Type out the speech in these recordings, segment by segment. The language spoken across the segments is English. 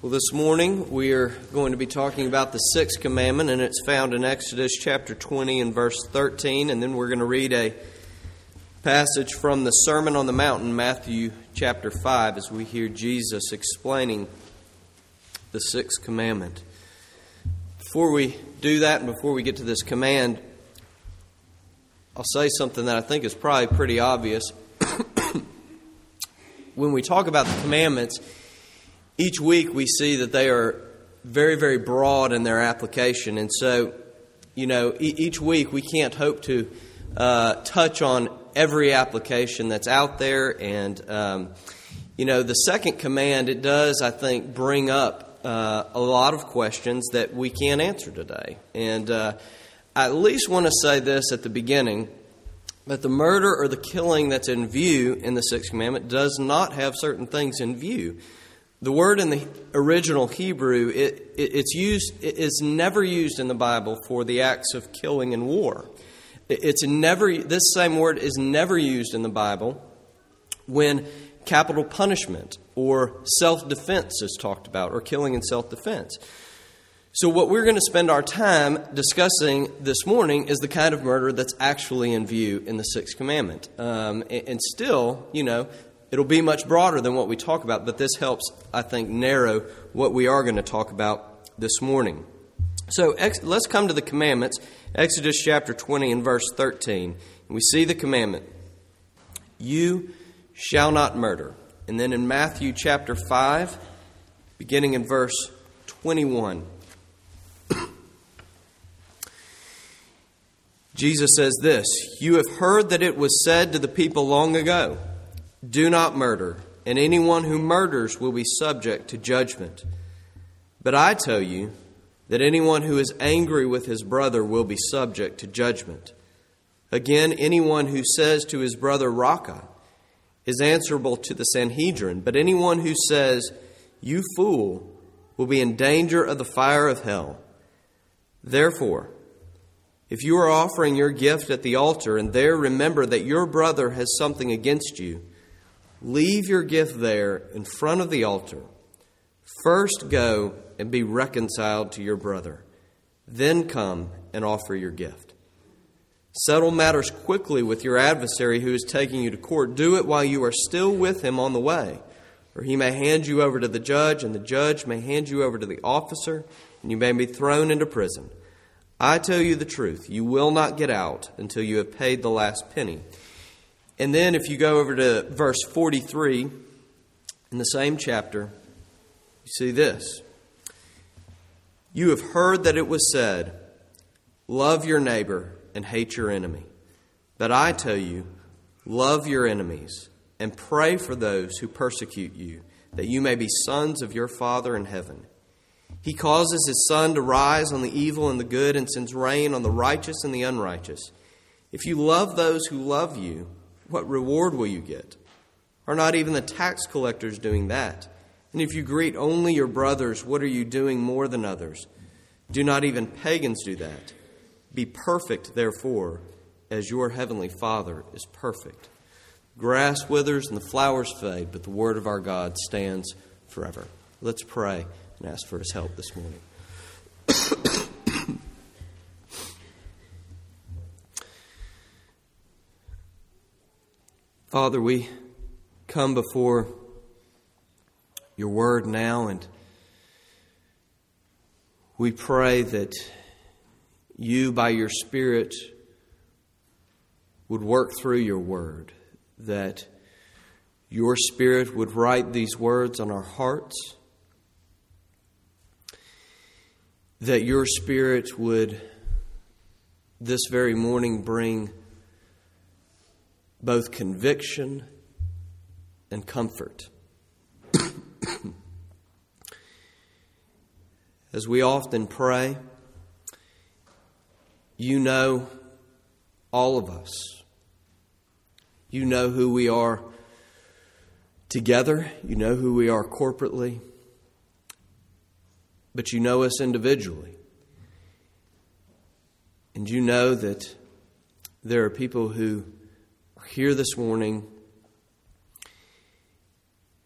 Well, this morning we are going to be talking about the sixth commandment, and it's found in Exodus chapter 20 and verse 13. And then we're going to read a passage from the Sermon on the Mountain, Matthew chapter 5, as we hear Jesus explaining the sixth commandment. Before we do that and before we get to this command, I'll say something that I think is probably pretty obvious. when we talk about the commandments, each week we see that they are very, very broad in their application. And so, you know, e- each week we can't hope to uh, touch on every application that's out there. And, um, you know, the second command, it does, I think, bring up uh, a lot of questions that we can't answer today. And uh, I at least want to say this at the beginning that the murder or the killing that's in view in the sixth commandment does not have certain things in view. The word in the original Hebrew, it, it, it's used, it is never used in the Bible for the acts of killing and war. It, it's never, this same word is never used in the Bible when capital punishment or self defense is talked about, or killing in self defense. So, what we're going to spend our time discussing this morning is the kind of murder that's actually in view in the Sixth Commandment. Um, and, and still, you know, It'll be much broader than what we talk about, but this helps, I think, narrow what we are going to talk about this morning. So ex- let's come to the commandments. Exodus chapter 20 and verse 13. And we see the commandment You shall not murder. And then in Matthew chapter 5, beginning in verse 21. Jesus says this You have heard that it was said to the people long ago, do not murder, and anyone who murders will be subject to judgment. But I tell you that anyone who is angry with his brother will be subject to judgment. Again, anyone who says to his brother, Raca, is answerable to the Sanhedrin, but anyone who says, You fool, will be in danger of the fire of hell. Therefore, if you are offering your gift at the altar and there remember that your brother has something against you, Leave your gift there in front of the altar. First go and be reconciled to your brother. Then come and offer your gift. Settle matters quickly with your adversary who is taking you to court. Do it while you are still with him on the way, or he may hand you over to the judge, and the judge may hand you over to the officer, and you may be thrown into prison. I tell you the truth, you will not get out until you have paid the last penny. And then if you go over to verse 43 in the same chapter, you see this. You have heard that it was said, Love your neighbor and hate your enemy. But I tell you, love your enemies and pray for those who persecute you, that you may be sons of your Father in heaven. He causes his sun to rise on the evil and the good and sends rain on the righteous and the unrighteous. If you love those who love you, what reward will you get? Are not even the tax collectors doing that? And if you greet only your brothers, what are you doing more than others? Do not even pagans do that? Be perfect, therefore, as your heavenly Father is perfect. Grass withers and the flowers fade, but the word of our God stands forever. Let's pray and ask for his help this morning. Father, we come before your word now and we pray that you, by your Spirit, would work through your word, that your Spirit would write these words on our hearts, that your Spirit would this very morning bring both conviction and comfort. As we often pray, you know all of us. You know who we are together, you know who we are corporately, but you know us individually. And you know that there are people who here this morning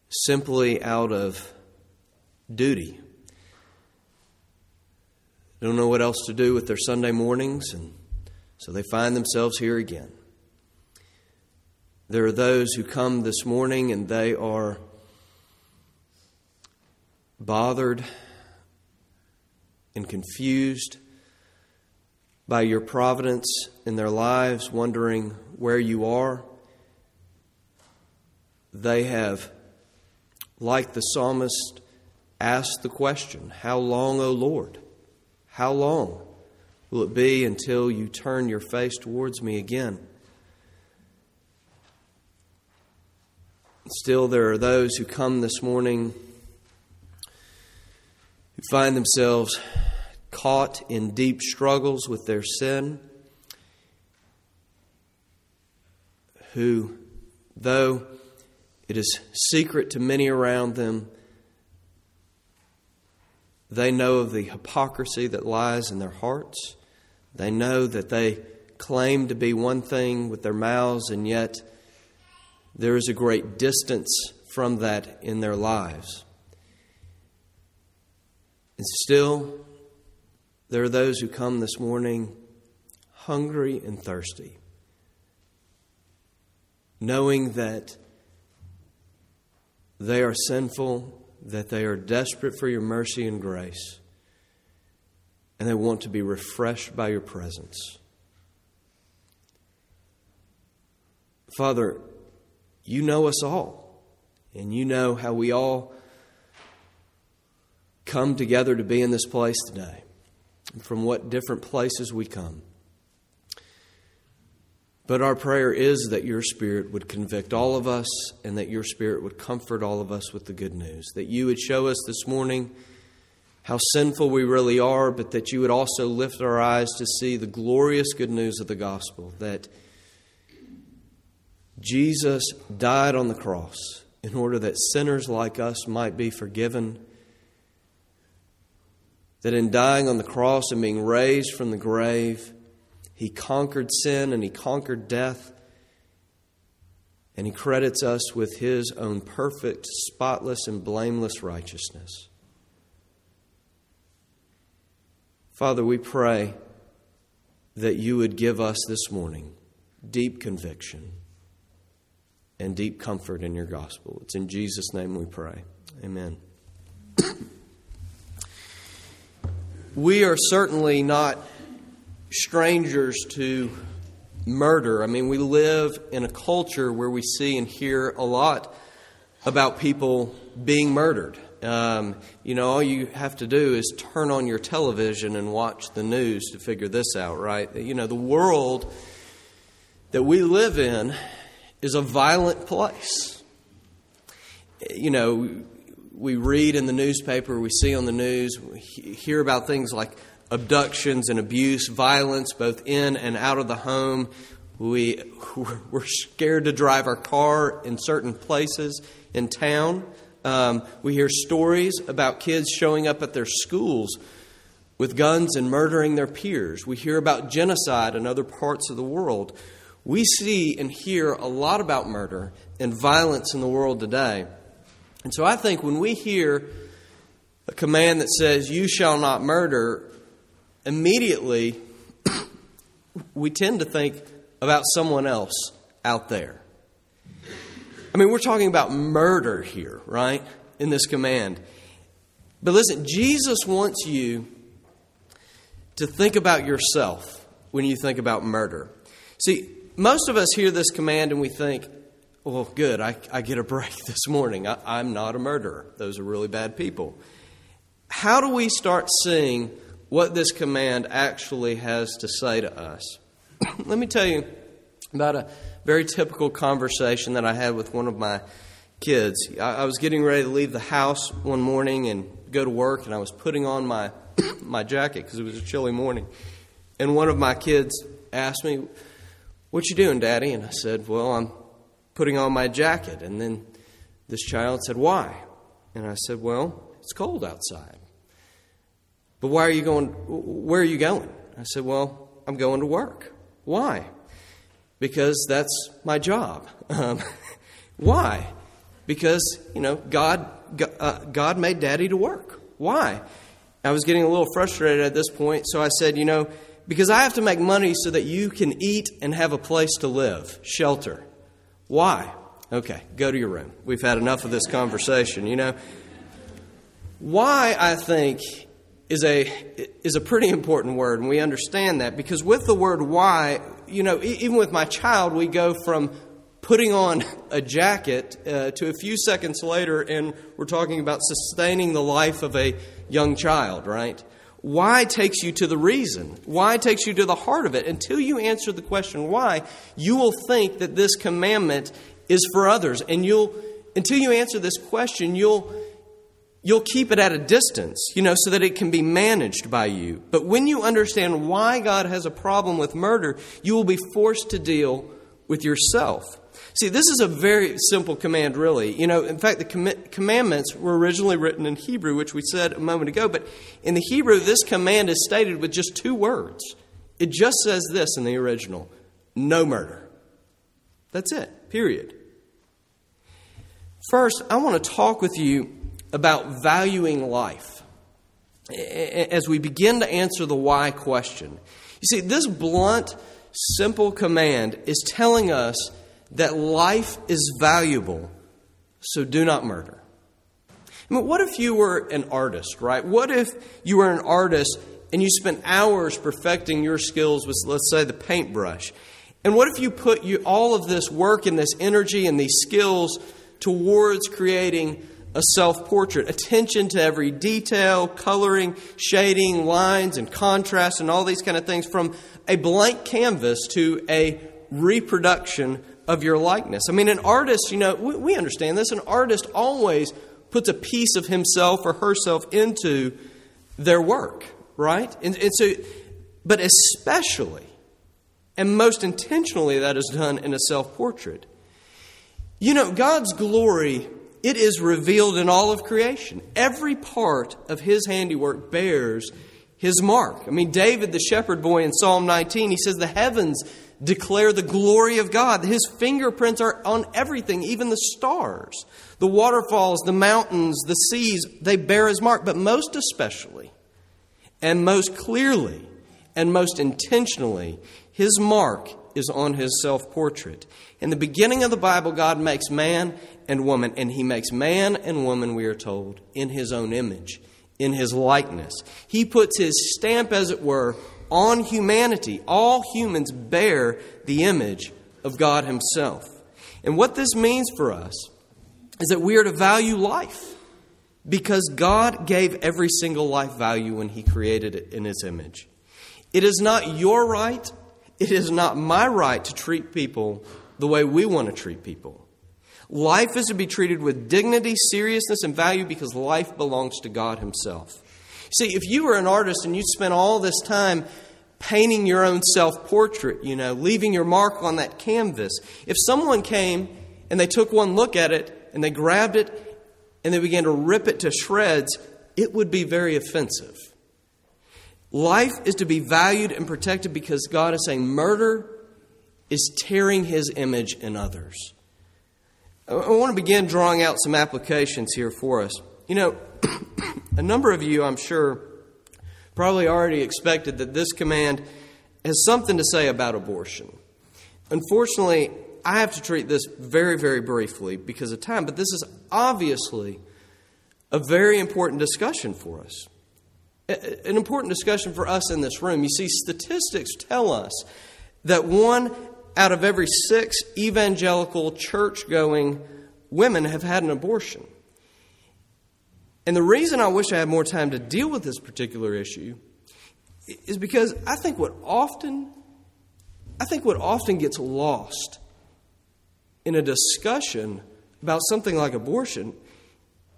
simply out of duty. They don't know what else to do with their Sunday mornings, and so they find themselves here again. There are those who come this morning and they are bothered and confused by your providence in their lives, wondering where you are. They have, like the psalmist, asked the question How long, O Lord? How long will it be until you turn your face towards me again? Still, there are those who come this morning who find themselves caught in deep struggles with their sin, who, though it is secret to many around them, they know of the hypocrisy that lies in their hearts. They know that they claim to be one thing with their mouths, and yet there is a great distance from that in their lives. And still, there are those who come this morning hungry and thirsty, knowing that they are sinful, that they are desperate for your mercy and grace, and they want to be refreshed by your presence. Father, you know us all, and you know how we all come together to be in this place today, and from what different places we come. But our prayer is that your Spirit would convict all of us and that your Spirit would comfort all of us with the good news. That you would show us this morning how sinful we really are, but that you would also lift our eyes to see the glorious good news of the gospel that Jesus died on the cross in order that sinners like us might be forgiven. That in dying on the cross and being raised from the grave, he conquered sin and he conquered death. And he credits us with his own perfect, spotless, and blameless righteousness. Father, we pray that you would give us this morning deep conviction and deep comfort in your gospel. It's in Jesus' name we pray. Amen. we are certainly not strangers to murder. I mean, we live in a culture where we see and hear a lot about people being murdered. Um, you know, all you have to do is turn on your television and watch the news to figure this out, right? You know, the world that we live in is a violent place. You know, we read in the newspaper, we see on the news, we hear about things like abductions and abuse, violence both in and out of the home. We, we're scared to drive our car in certain places in town. Um, we hear stories about kids showing up at their schools with guns and murdering their peers. We hear about genocide in other parts of the world. We see and hear a lot about murder and violence in the world today. And so I think when we hear a command that says, You shall not murder, immediately we tend to think about someone else out there. I mean, we're talking about murder here, right? In this command. But listen, Jesus wants you to think about yourself when you think about murder. See, most of us hear this command and we think, well, good, I, I get a break this morning. I, I'm not a murderer. Those are really bad people. How do we start seeing what this command actually has to say to us? Let me tell you about a very typical conversation that I had with one of my kids. I, I was getting ready to leave the house one morning and go to work, and I was putting on my, my jacket because it was a chilly morning. And one of my kids asked me, what you doing, Daddy? And I said, Well, I'm putting on my jacket. And then this child said, Why? And I said, Well, it's cold outside. But why are you going? Where are you going? I said, Well, I'm going to work. Why? Because that's my job. Um, why? Because, you know, God uh, God made daddy to work. Why? I was getting a little frustrated at this point, so I said, you know, because I have to make money so that you can eat and have a place to live, shelter. Why? Okay, go to your room. We've had enough of this conversation, you know. Why, I think, is a, is a pretty important word, and we understand that because with the word why, you know, even with my child, we go from putting on a jacket uh, to a few seconds later, and we're talking about sustaining the life of a young child, right? Why takes you to the reason. Why takes you to the heart of it. Until you answer the question why, you will think that this commandment is for others. And you'll, until you answer this question, you'll, you'll keep it at a distance, you know, so that it can be managed by you. But when you understand why God has a problem with murder, you will be forced to deal with yourself. See, this is a very simple command, really. You know, in fact, the com- commandments were originally written in Hebrew, which we said a moment ago, but in the Hebrew, this command is stated with just two words. It just says this in the original no murder. That's it, period. First, I want to talk with you about valuing life as we begin to answer the why question. You see, this blunt, simple command is telling us that life is valuable, so do not murder. I mean, what if you were an artist, right? What if you were an artist and you spent hours perfecting your skills with, let's say, the paintbrush? And what if you put you, all of this work and this energy and these skills towards creating a self portrait? Attention to every detail, coloring, shading, lines, and contrast, and all these kind of things from a blank canvas to a reproduction of your likeness. I mean, an artist, you know, we, we understand this. An artist always puts a piece of himself or herself into their work, right? And, and so, but especially and most intentionally, that is done in a self portrait. You know, God's glory, it is revealed in all of creation. Every part of His handiwork bears His mark. I mean, David, the shepherd boy in Psalm 19, he says, The heavens declare the glory of God. His fingerprints are on everything, even the stars, the waterfalls, the mountains, the seas, they bear his mark. But most especially, and most clearly, and most intentionally, his mark is on his self portrait. In the beginning of the Bible, God makes man and woman, and he makes man and woman, we are told, in his own image, in his likeness. He puts his stamp, as it were, on humanity. All humans bear the image of God Himself. And what this means for us is that we are to value life because God gave every single life value when He created it in His image. It is not your right, it is not my right to treat people the way we want to treat people. Life is to be treated with dignity, seriousness, and value because life belongs to God Himself. See, if you were an artist and you spent all this time painting your own self portrait, you know, leaving your mark on that canvas, if someone came and they took one look at it and they grabbed it and they began to rip it to shreds, it would be very offensive. Life is to be valued and protected because God is saying murder is tearing his image in others. I want to begin drawing out some applications here for us. You know, a number of you, I'm sure, probably already expected that this command has something to say about abortion. Unfortunately, I have to treat this very, very briefly because of time, but this is obviously a very important discussion for us. An important discussion for us in this room. You see, statistics tell us that one out of every six evangelical church going women have had an abortion. And the reason I wish I had more time to deal with this particular issue is because I think what often I think what often gets lost in a discussion about something like abortion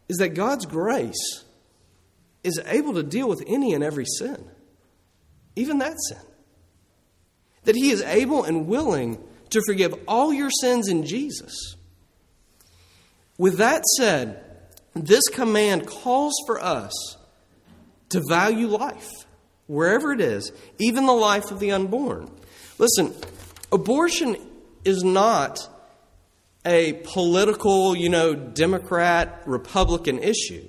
is that God's grace is able to deal with any and every sin, even that sin. That He is able and willing to forgive all your sins in Jesus. With that said, this command calls for us to value life, wherever it is, even the life of the unborn. Listen, abortion is not a political, you know, Democrat, Republican issue.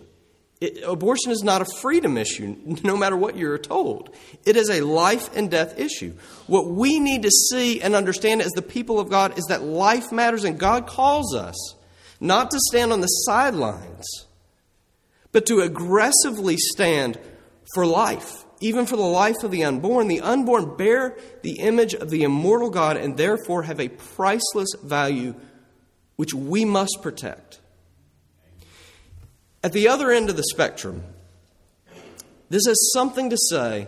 It, abortion is not a freedom issue, no matter what you're told. It is a life and death issue. What we need to see and understand as the people of God is that life matters, and God calls us not to stand on the sidelines, but to aggressively stand for life, even for the life of the unborn. The unborn bear the image of the immortal God and therefore have a priceless value which we must protect. At the other end of the spectrum, this has something to say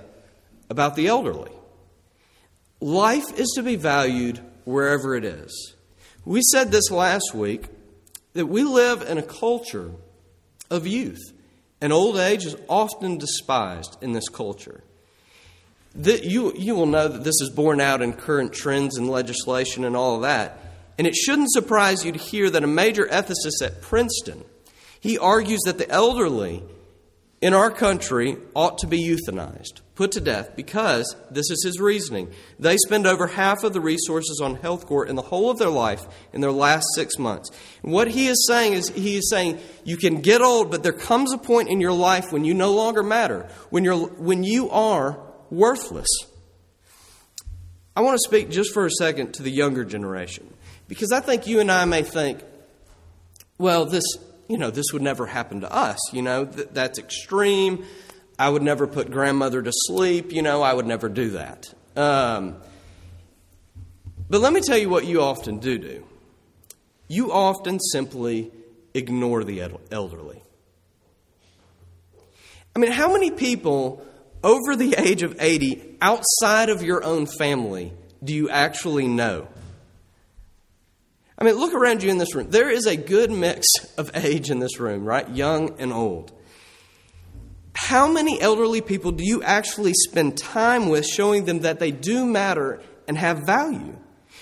about the elderly. Life is to be valued wherever it is. We said this last week that we live in a culture of youth, and old age is often despised in this culture. That you, you will know that this is borne out in current trends and legislation and all of that. And it shouldn't surprise you to hear that a major ethicist at Princeton he argues that the elderly in our country ought to be euthanized, put to death, because this is his reasoning. They spend over half of the resources on health care in the whole of their life in their last six months. And what he is saying is he is saying you can get old, but there comes a point in your life when you no longer matter, when you're when you are worthless. I want to speak just for a second to the younger generation, because I think you and I may think, well, this you know, this would never happen to us. You know, Th- that's extreme. I would never put grandmother to sleep. You know, I would never do that. Um, but let me tell you what you often do do. You often simply ignore the elderly. I mean, how many people over the age of 80 outside of your own family do you actually know? I mean, look around you in this room. There is a good mix of age in this room, right? Young and old. How many elderly people do you actually spend time with showing them that they do matter and have value?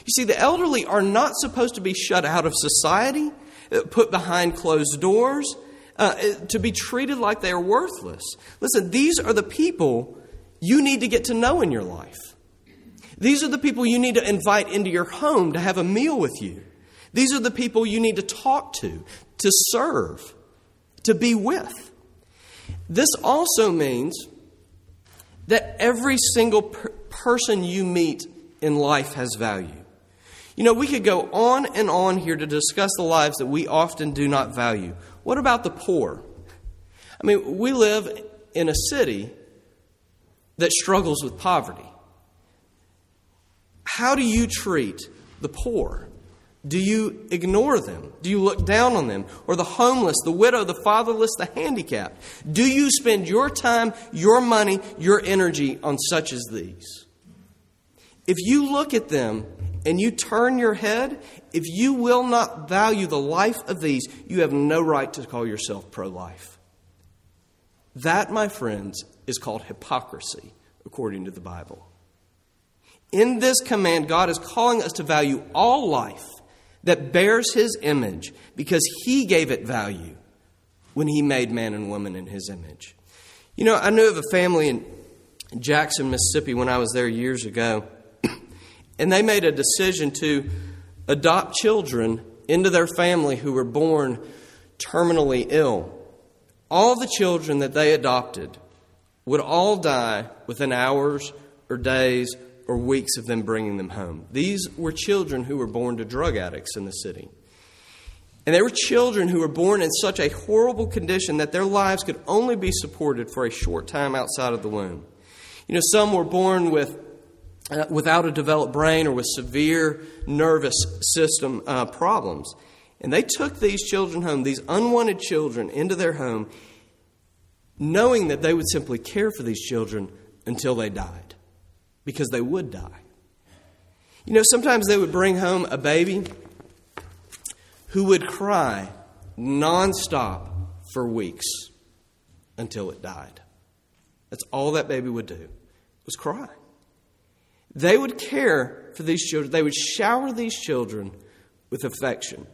You see, the elderly are not supposed to be shut out of society, uh, put behind closed doors, uh, uh, to be treated like they are worthless. Listen, these are the people you need to get to know in your life. These are the people you need to invite into your home to have a meal with you. These are the people you need to talk to, to serve, to be with. This also means that every single per- person you meet in life has value. You know, we could go on and on here to discuss the lives that we often do not value. What about the poor? I mean, we live in a city that struggles with poverty. How do you treat the poor? Do you ignore them? Do you look down on them? Or the homeless, the widow, the fatherless, the handicapped? Do you spend your time, your money, your energy on such as these? If you look at them and you turn your head, if you will not value the life of these, you have no right to call yourself pro life. That, my friends, is called hypocrisy, according to the Bible. In this command, God is calling us to value all life that bears his image because he gave it value when he made man and woman in his image. You know, I knew of a family in Jackson, Mississippi when I was there years ago, and they made a decision to adopt children into their family who were born terminally ill. All the children that they adopted would all die within hours or days or weeks of them bringing them home. These were children who were born to drug addicts in the city. And they were children who were born in such a horrible condition that their lives could only be supported for a short time outside of the womb. You know, some were born with uh, without a developed brain or with severe nervous system uh, problems. And they took these children home, these unwanted children, into their home, knowing that they would simply care for these children until they died because they would die. You know, sometimes they would bring home a baby who would cry nonstop for weeks until it died. That's all that baby would do was cry. They would care for these children. They would shower these children with affection.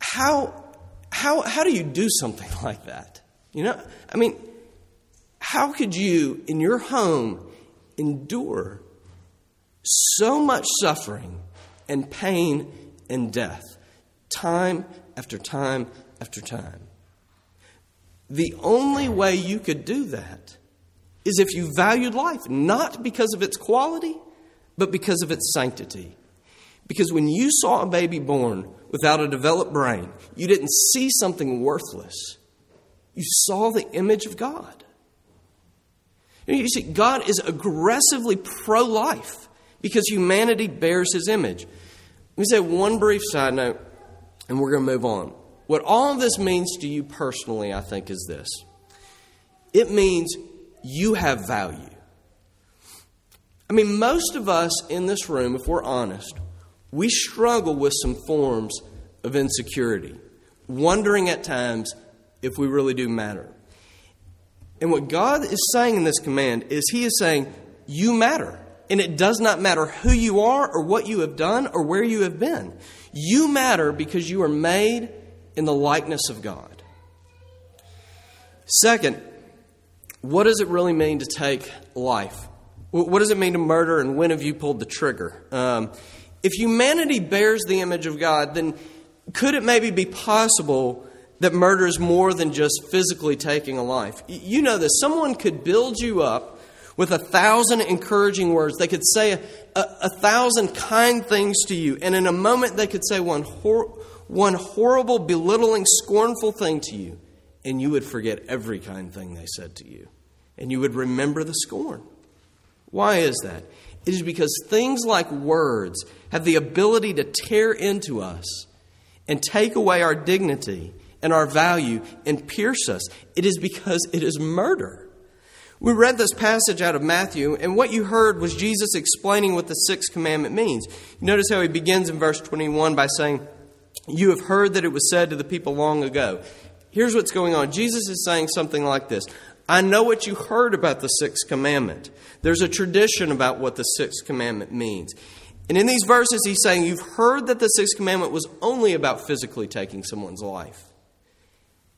How, how, how do you do something like that? You know, I mean, how could you, in your home, endure so much suffering and pain and death, time after time after time. The only way you could do that is if you valued life, not because of its quality, but because of its sanctity. Because when you saw a baby born without a developed brain, you didn't see something worthless. You saw the image of God. You see, God is aggressively pro life because humanity bears his image. Let me say one brief side note, and we're going to move on. What all of this means to you personally, I think, is this it means you have value. I mean, most of us in this room, if we're honest, we struggle with some forms of insecurity, wondering at times if we really do matter. And what God is saying in this command is He is saying, You matter. And it does not matter who you are or what you have done or where you have been. You matter because you are made in the likeness of God. Second, what does it really mean to take life? What does it mean to murder, and when have you pulled the trigger? Um, if humanity bears the image of God, then could it maybe be possible that murder is more than just physically taking a life? You know this. Someone could build you up with a thousand encouraging words. They could say a, a, a thousand kind things to you, and in a moment they could say one, hor- one horrible, belittling, scornful thing to you, and you would forget every kind thing they said to you, and you would remember the scorn. Why is that? It is because things like words have the ability to tear into us and take away our dignity and our value and pierce us. It is because it is murder. We read this passage out of Matthew, and what you heard was Jesus explaining what the sixth commandment means. Notice how he begins in verse 21 by saying, You have heard that it was said to the people long ago. Here's what's going on Jesus is saying something like this I know what you heard about the sixth commandment. There's a tradition about what the sixth commandment means. And in these verses, he's saying, You've heard that the sixth commandment was only about physically taking someone's life.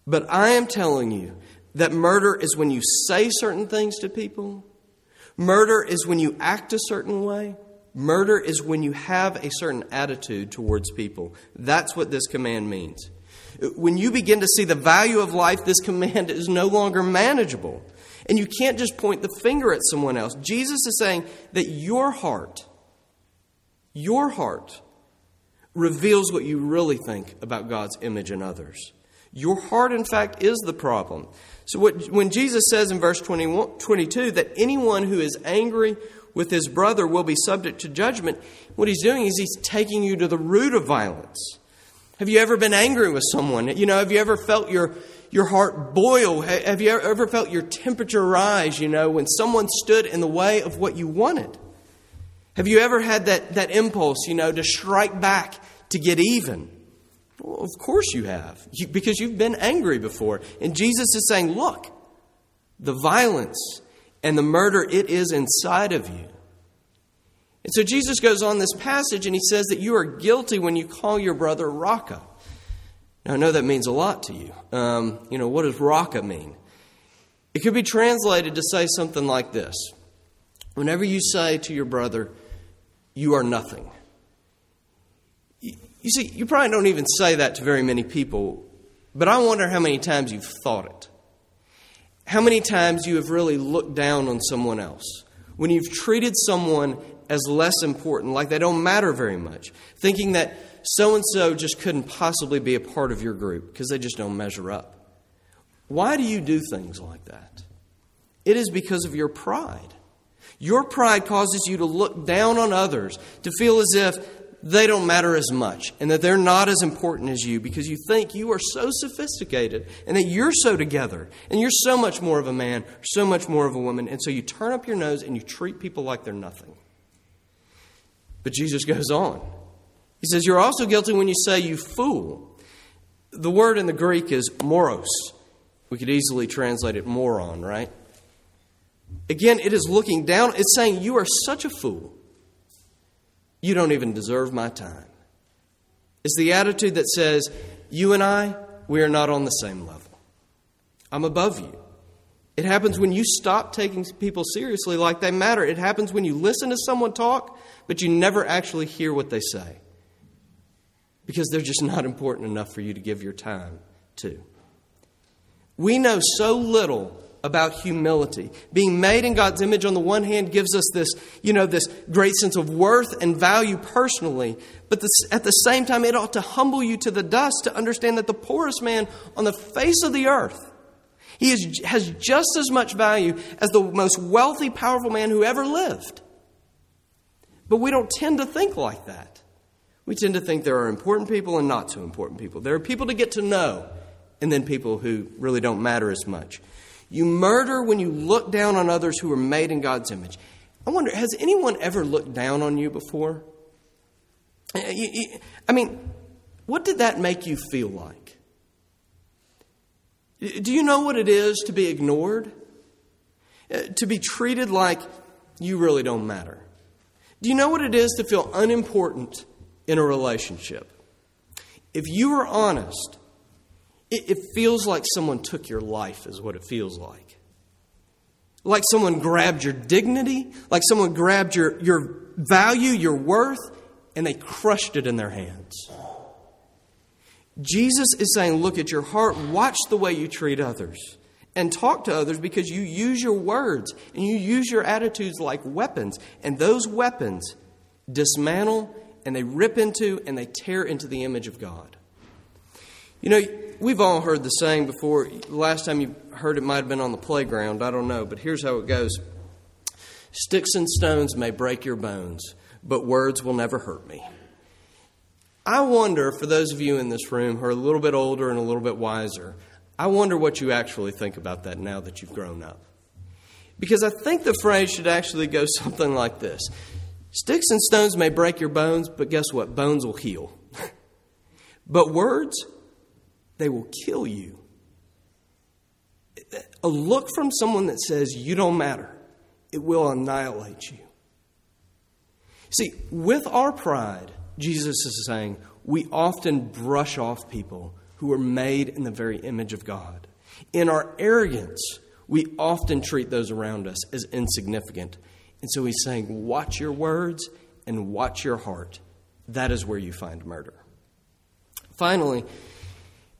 But I am telling you that murder is when you say certain things to people, murder is when you act a certain way, murder is when you have a certain attitude towards people. That's what this command means. When you begin to see the value of life, this command is no longer manageable. And you can't just point the finger at someone else. Jesus is saying that your heart, your heart, reveals what you really think about God's image in others. Your heart, in fact, is the problem. So, what, when Jesus says in verse 22 that anyone who is angry with his brother will be subject to judgment, what he's doing is he's taking you to the root of violence. Have you ever been angry with someone? You know, have you ever felt your, your heart boil? Have you ever felt your temperature rise, you know, when someone stood in the way of what you wanted? Have you ever had that, that impulse, you know, to strike back, to get even? Well, of course you have, because you've been angry before. And Jesus is saying, look, the violence and the murder, it is inside of you. And so Jesus goes on this passage and he says that you are guilty when you call your brother Raca. Now, I know that means a lot to you. Um, you know, what does Raca mean? It could be translated to say something like this Whenever you say to your brother, you are nothing. You see, you probably don't even say that to very many people, but I wonder how many times you've thought it. How many times you have really looked down on someone else. When you've treated someone as less important, like they don't matter very much, thinking that so and so just couldn't possibly be a part of your group because they just don't measure up. Why do you do things like that? It is because of your pride. Your pride causes you to look down on others, to feel as if they don't matter as much and that they're not as important as you because you think you are so sophisticated and that you're so together and you're so much more of a man, so much more of a woman. And so you turn up your nose and you treat people like they're nothing. But Jesus goes on. He says, You're also guilty when you say, You fool. The word in the Greek is moros. We could easily translate it moron, right? Again, it is looking down. It's saying, You are such a fool. You don't even deserve my time. It's the attitude that says, You and I, we are not on the same level. I'm above you. It happens when you stop taking people seriously like they matter. It happens when you listen to someone talk, but you never actually hear what they say. because they're just not important enough for you to give your time to. We know so little about humility. Being made in God's image on the one hand gives us this, you know, this great sense of worth and value personally, but this, at the same time it ought to humble you to the dust to understand that the poorest man on the face of the earth he is, has just as much value as the most wealthy, powerful man who ever lived. But we don't tend to think like that. We tend to think there are important people and not so important people. There are people to get to know, and then people who really don't matter as much. You murder when you look down on others who are made in God's image. I wonder, has anyone ever looked down on you before? Eh, eh, I mean, what did that make you feel like? Eh, do you know what it is to be ignored? To be treated like you really don't matter? Do you know what it is to feel unimportant in a relationship? If you are honest, it, it feels like someone took your life, is what it feels like. Like someone grabbed your dignity, like someone grabbed your, your value, your worth, and they crushed it in their hands. Jesus is saying, Look at your heart, watch the way you treat others, and talk to others because you use your words and you use your attitudes like weapons. And those weapons dismantle and they rip into and they tear into the image of God. You know, we've all heard the saying before. Last time you heard it might have been on the playground. I don't know, but here's how it goes Sticks and stones may break your bones, but words will never hurt me. I wonder, for those of you in this room who are a little bit older and a little bit wiser, I wonder what you actually think about that now that you've grown up. Because I think the phrase should actually go something like this Sticks and stones may break your bones, but guess what? Bones will heal. but words, they will kill you. A look from someone that says, You don't matter, it will annihilate you. See, with our pride, Jesus is saying, we often brush off people who are made in the very image of God. In our arrogance, we often treat those around us as insignificant. And so he's saying, watch your words and watch your heart. That is where you find murder. Finally,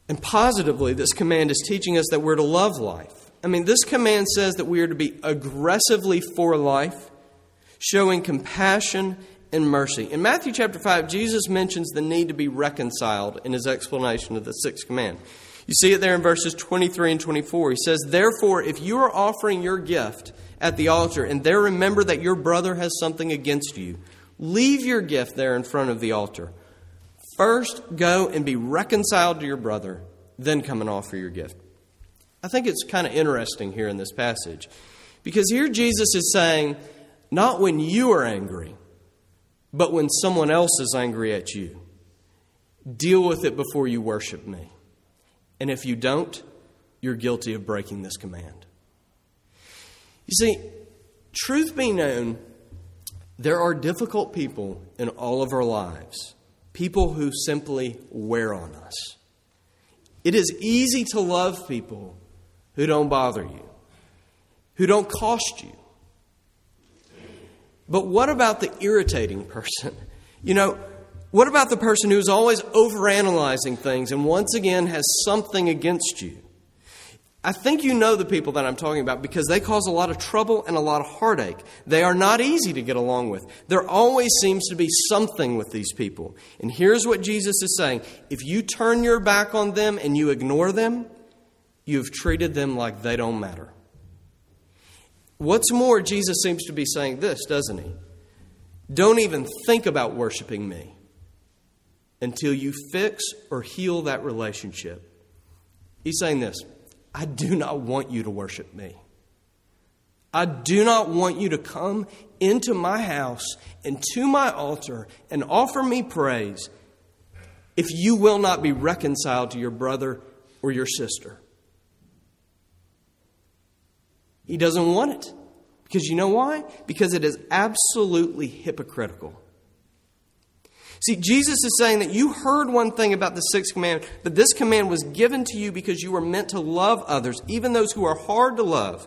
and positively, this command is teaching us that we're to love life. I mean, this command says that we are to be aggressively for life, showing compassion and mercy. In Matthew chapter 5, Jesus mentions the need to be reconciled in his explanation of the sixth command. You see it there in verses 23 and 24. He says, Therefore, if you are offering your gift at the altar and there remember that your brother has something against you, leave your gift there in front of the altar. First, go and be reconciled to your brother, then come and offer your gift. I think it's kind of interesting here in this passage because here Jesus is saying, not when you are angry, but when someone else is angry at you, deal with it before you worship me. And if you don't, you're guilty of breaking this command. You see, truth be known, there are difficult people in all of our lives, people who simply wear on us. It is easy to love people who don't bother you, who don't cost you, but what about the irritating person? You know, what about the person who's always overanalyzing things and once again has something against you? I think you know the people that I'm talking about because they cause a lot of trouble and a lot of heartache. They are not easy to get along with. There always seems to be something with these people. And here's what Jesus is saying if you turn your back on them and you ignore them, you've treated them like they don't matter. What's more, Jesus seems to be saying this, doesn't he? Don't even think about worshiping me until you fix or heal that relationship. He's saying this I do not want you to worship me. I do not want you to come into my house and to my altar and offer me praise if you will not be reconciled to your brother or your sister. He doesn't want it. Because you know why? Because it is absolutely hypocritical. See, Jesus is saying that you heard one thing about the sixth commandment, but this command was given to you because you were meant to love others, even those who are hard to love.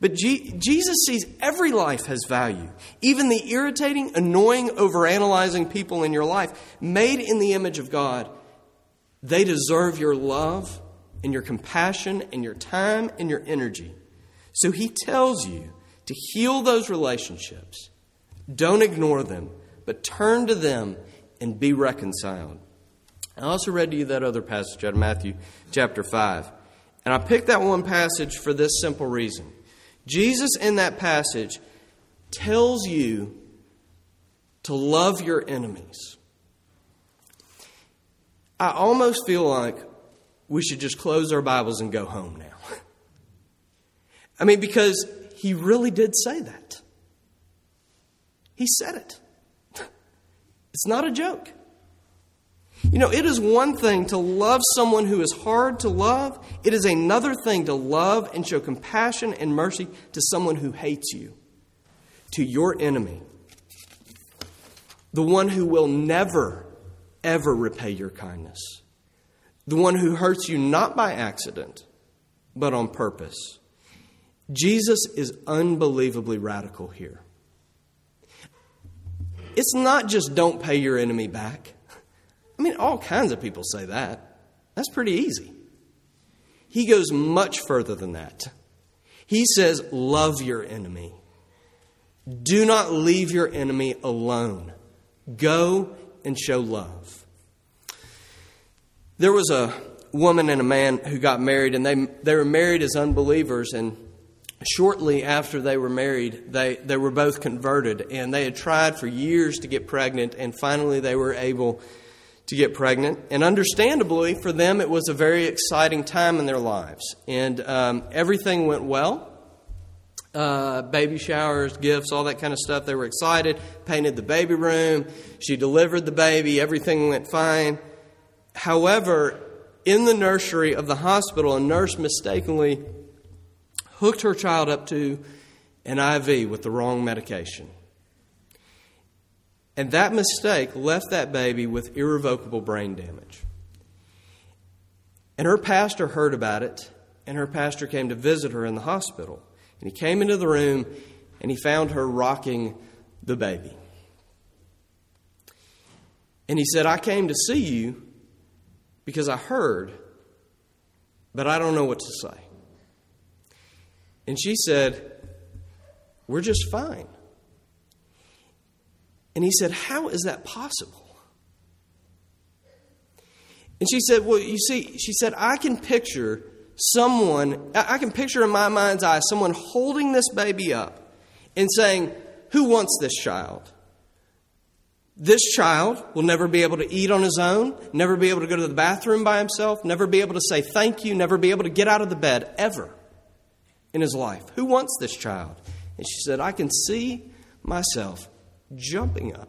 But G- Jesus sees every life has value, even the irritating, annoying, overanalyzing people in your life, made in the image of God. They deserve your love and your compassion and your time and your energy. So he tells you to heal those relationships. Don't ignore them, but turn to them and be reconciled. I also read to you that other passage out of Matthew chapter 5. And I picked that one passage for this simple reason. Jesus, in that passage, tells you to love your enemies. I almost feel like we should just close our Bibles and go home now. I mean, because he really did say that. He said it. It's not a joke. You know, it is one thing to love someone who is hard to love, it is another thing to love and show compassion and mercy to someone who hates you, to your enemy, the one who will never, ever repay your kindness, the one who hurts you not by accident, but on purpose. Jesus is unbelievably radical here. It's not just don't pay your enemy back. I mean, all kinds of people say that. That's pretty easy. He goes much further than that. He says, Love your enemy. Do not leave your enemy alone. Go and show love. There was a woman and a man who got married, and they, they were married as unbelievers, and shortly after they were married, they, they were both converted, and they had tried for years to get pregnant, and finally they were able to get pregnant. And understandably, for them, it was a very exciting time in their lives. And um, everything went well uh, baby showers, gifts, all that kind of stuff. They were excited, painted the baby room. She delivered the baby, everything went fine. However, in the nursery of the hospital, a nurse mistakenly hooked her child up to an IV with the wrong medication. And that mistake left that baby with irrevocable brain damage. And her pastor heard about it, and her pastor came to visit her in the hospital. And he came into the room and he found her rocking the baby. And he said, I came to see you because I heard, but I don't know what to say. And she said, We're just fine. And he said, How is that possible? And she said, Well, you see, she said, I can picture someone, I can picture in my mind's eye someone holding this baby up and saying, Who wants this child? This child will never be able to eat on his own, never be able to go to the bathroom by himself, never be able to say thank you, never be able to get out of the bed ever in his life. Who wants this child? And she said, I can see myself jumping up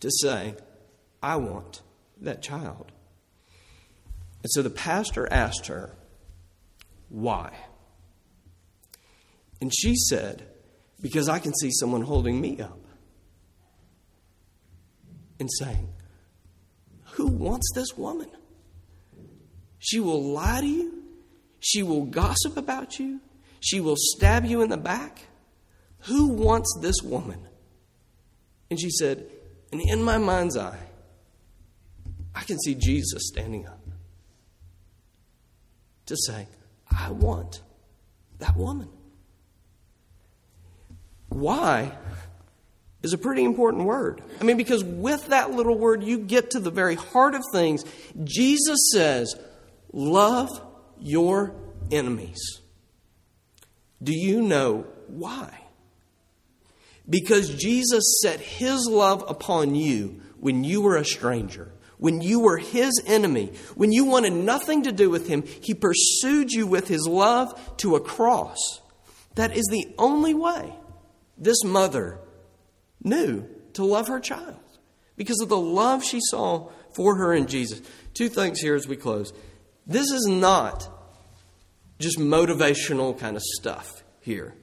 to say, I want that child. And so the pastor asked her, Why? And she said, Because I can see someone holding me up and saying, Who wants this woman? She will lie to you she will gossip about you. She will stab you in the back. Who wants this woman? And she said, And in my mind's eye, I can see Jesus standing up to say, I want that woman. Why is a pretty important word. I mean, because with that little word, you get to the very heart of things. Jesus says, Love your enemies. Do you know why? Because Jesus set his love upon you when you were a stranger, when you were his enemy, when you wanted nothing to do with him, he pursued you with his love to a cross. That is the only way this mother knew to love her child because of the love she saw for her in Jesus. Two things here as we close. This is not just motivational kind of stuff here.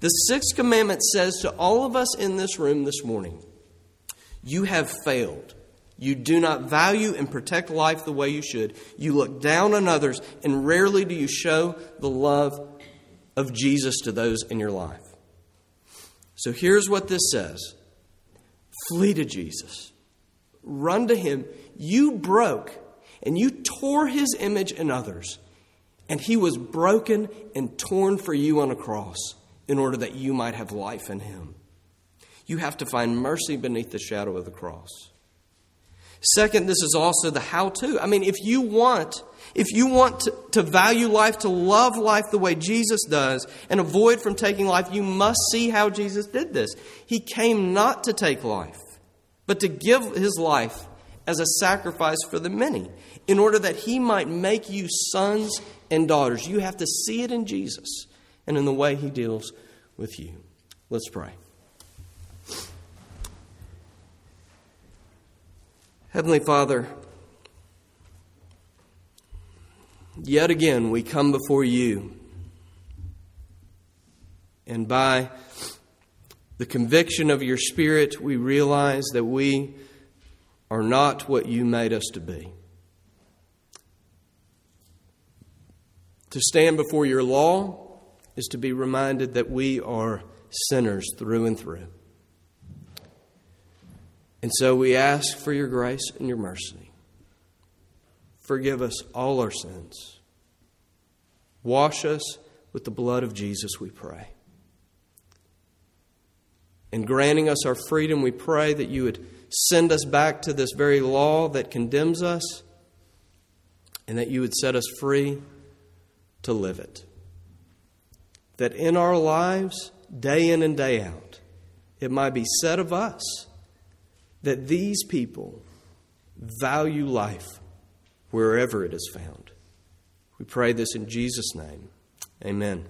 The sixth commandment says to all of us in this room this morning You have failed. You do not value and protect life the way you should. You look down on others, and rarely do you show the love of Jesus to those in your life. So here's what this says Flee to Jesus, run to Him. You broke and you tore His image in others, and He was broken and torn for you on a cross in order that you might have life in Him. You have to find mercy beneath the shadow of the cross. Second, this is also the how to. I mean, if you want, if you want to, to, value life, to love life the way Jesus does, and avoid from taking life, you must see how Jesus did this. He came not to take life, but to give his life as a sacrifice for the many, in order that he might make you sons and daughters. You have to see it in Jesus and in the way he deals with you. Let's pray. Heavenly Father, yet again we come before you, and by the conviction of your Spirit, we realize that we are not what you made us to be. To stand before your law is to be reminded that we are sinners through and through. And so we ask for your grace and your mercy. Forgive us all our sins. Wash us with the blood of Jesus, we pray. In granting us our freedom, we pray that you would send us back to this very law that condemns us and that you would set us free to live it. That in our lives, day in and day out, it might be said of us that these people value life wherever it is found. We pray this in Jesus' name. Amen.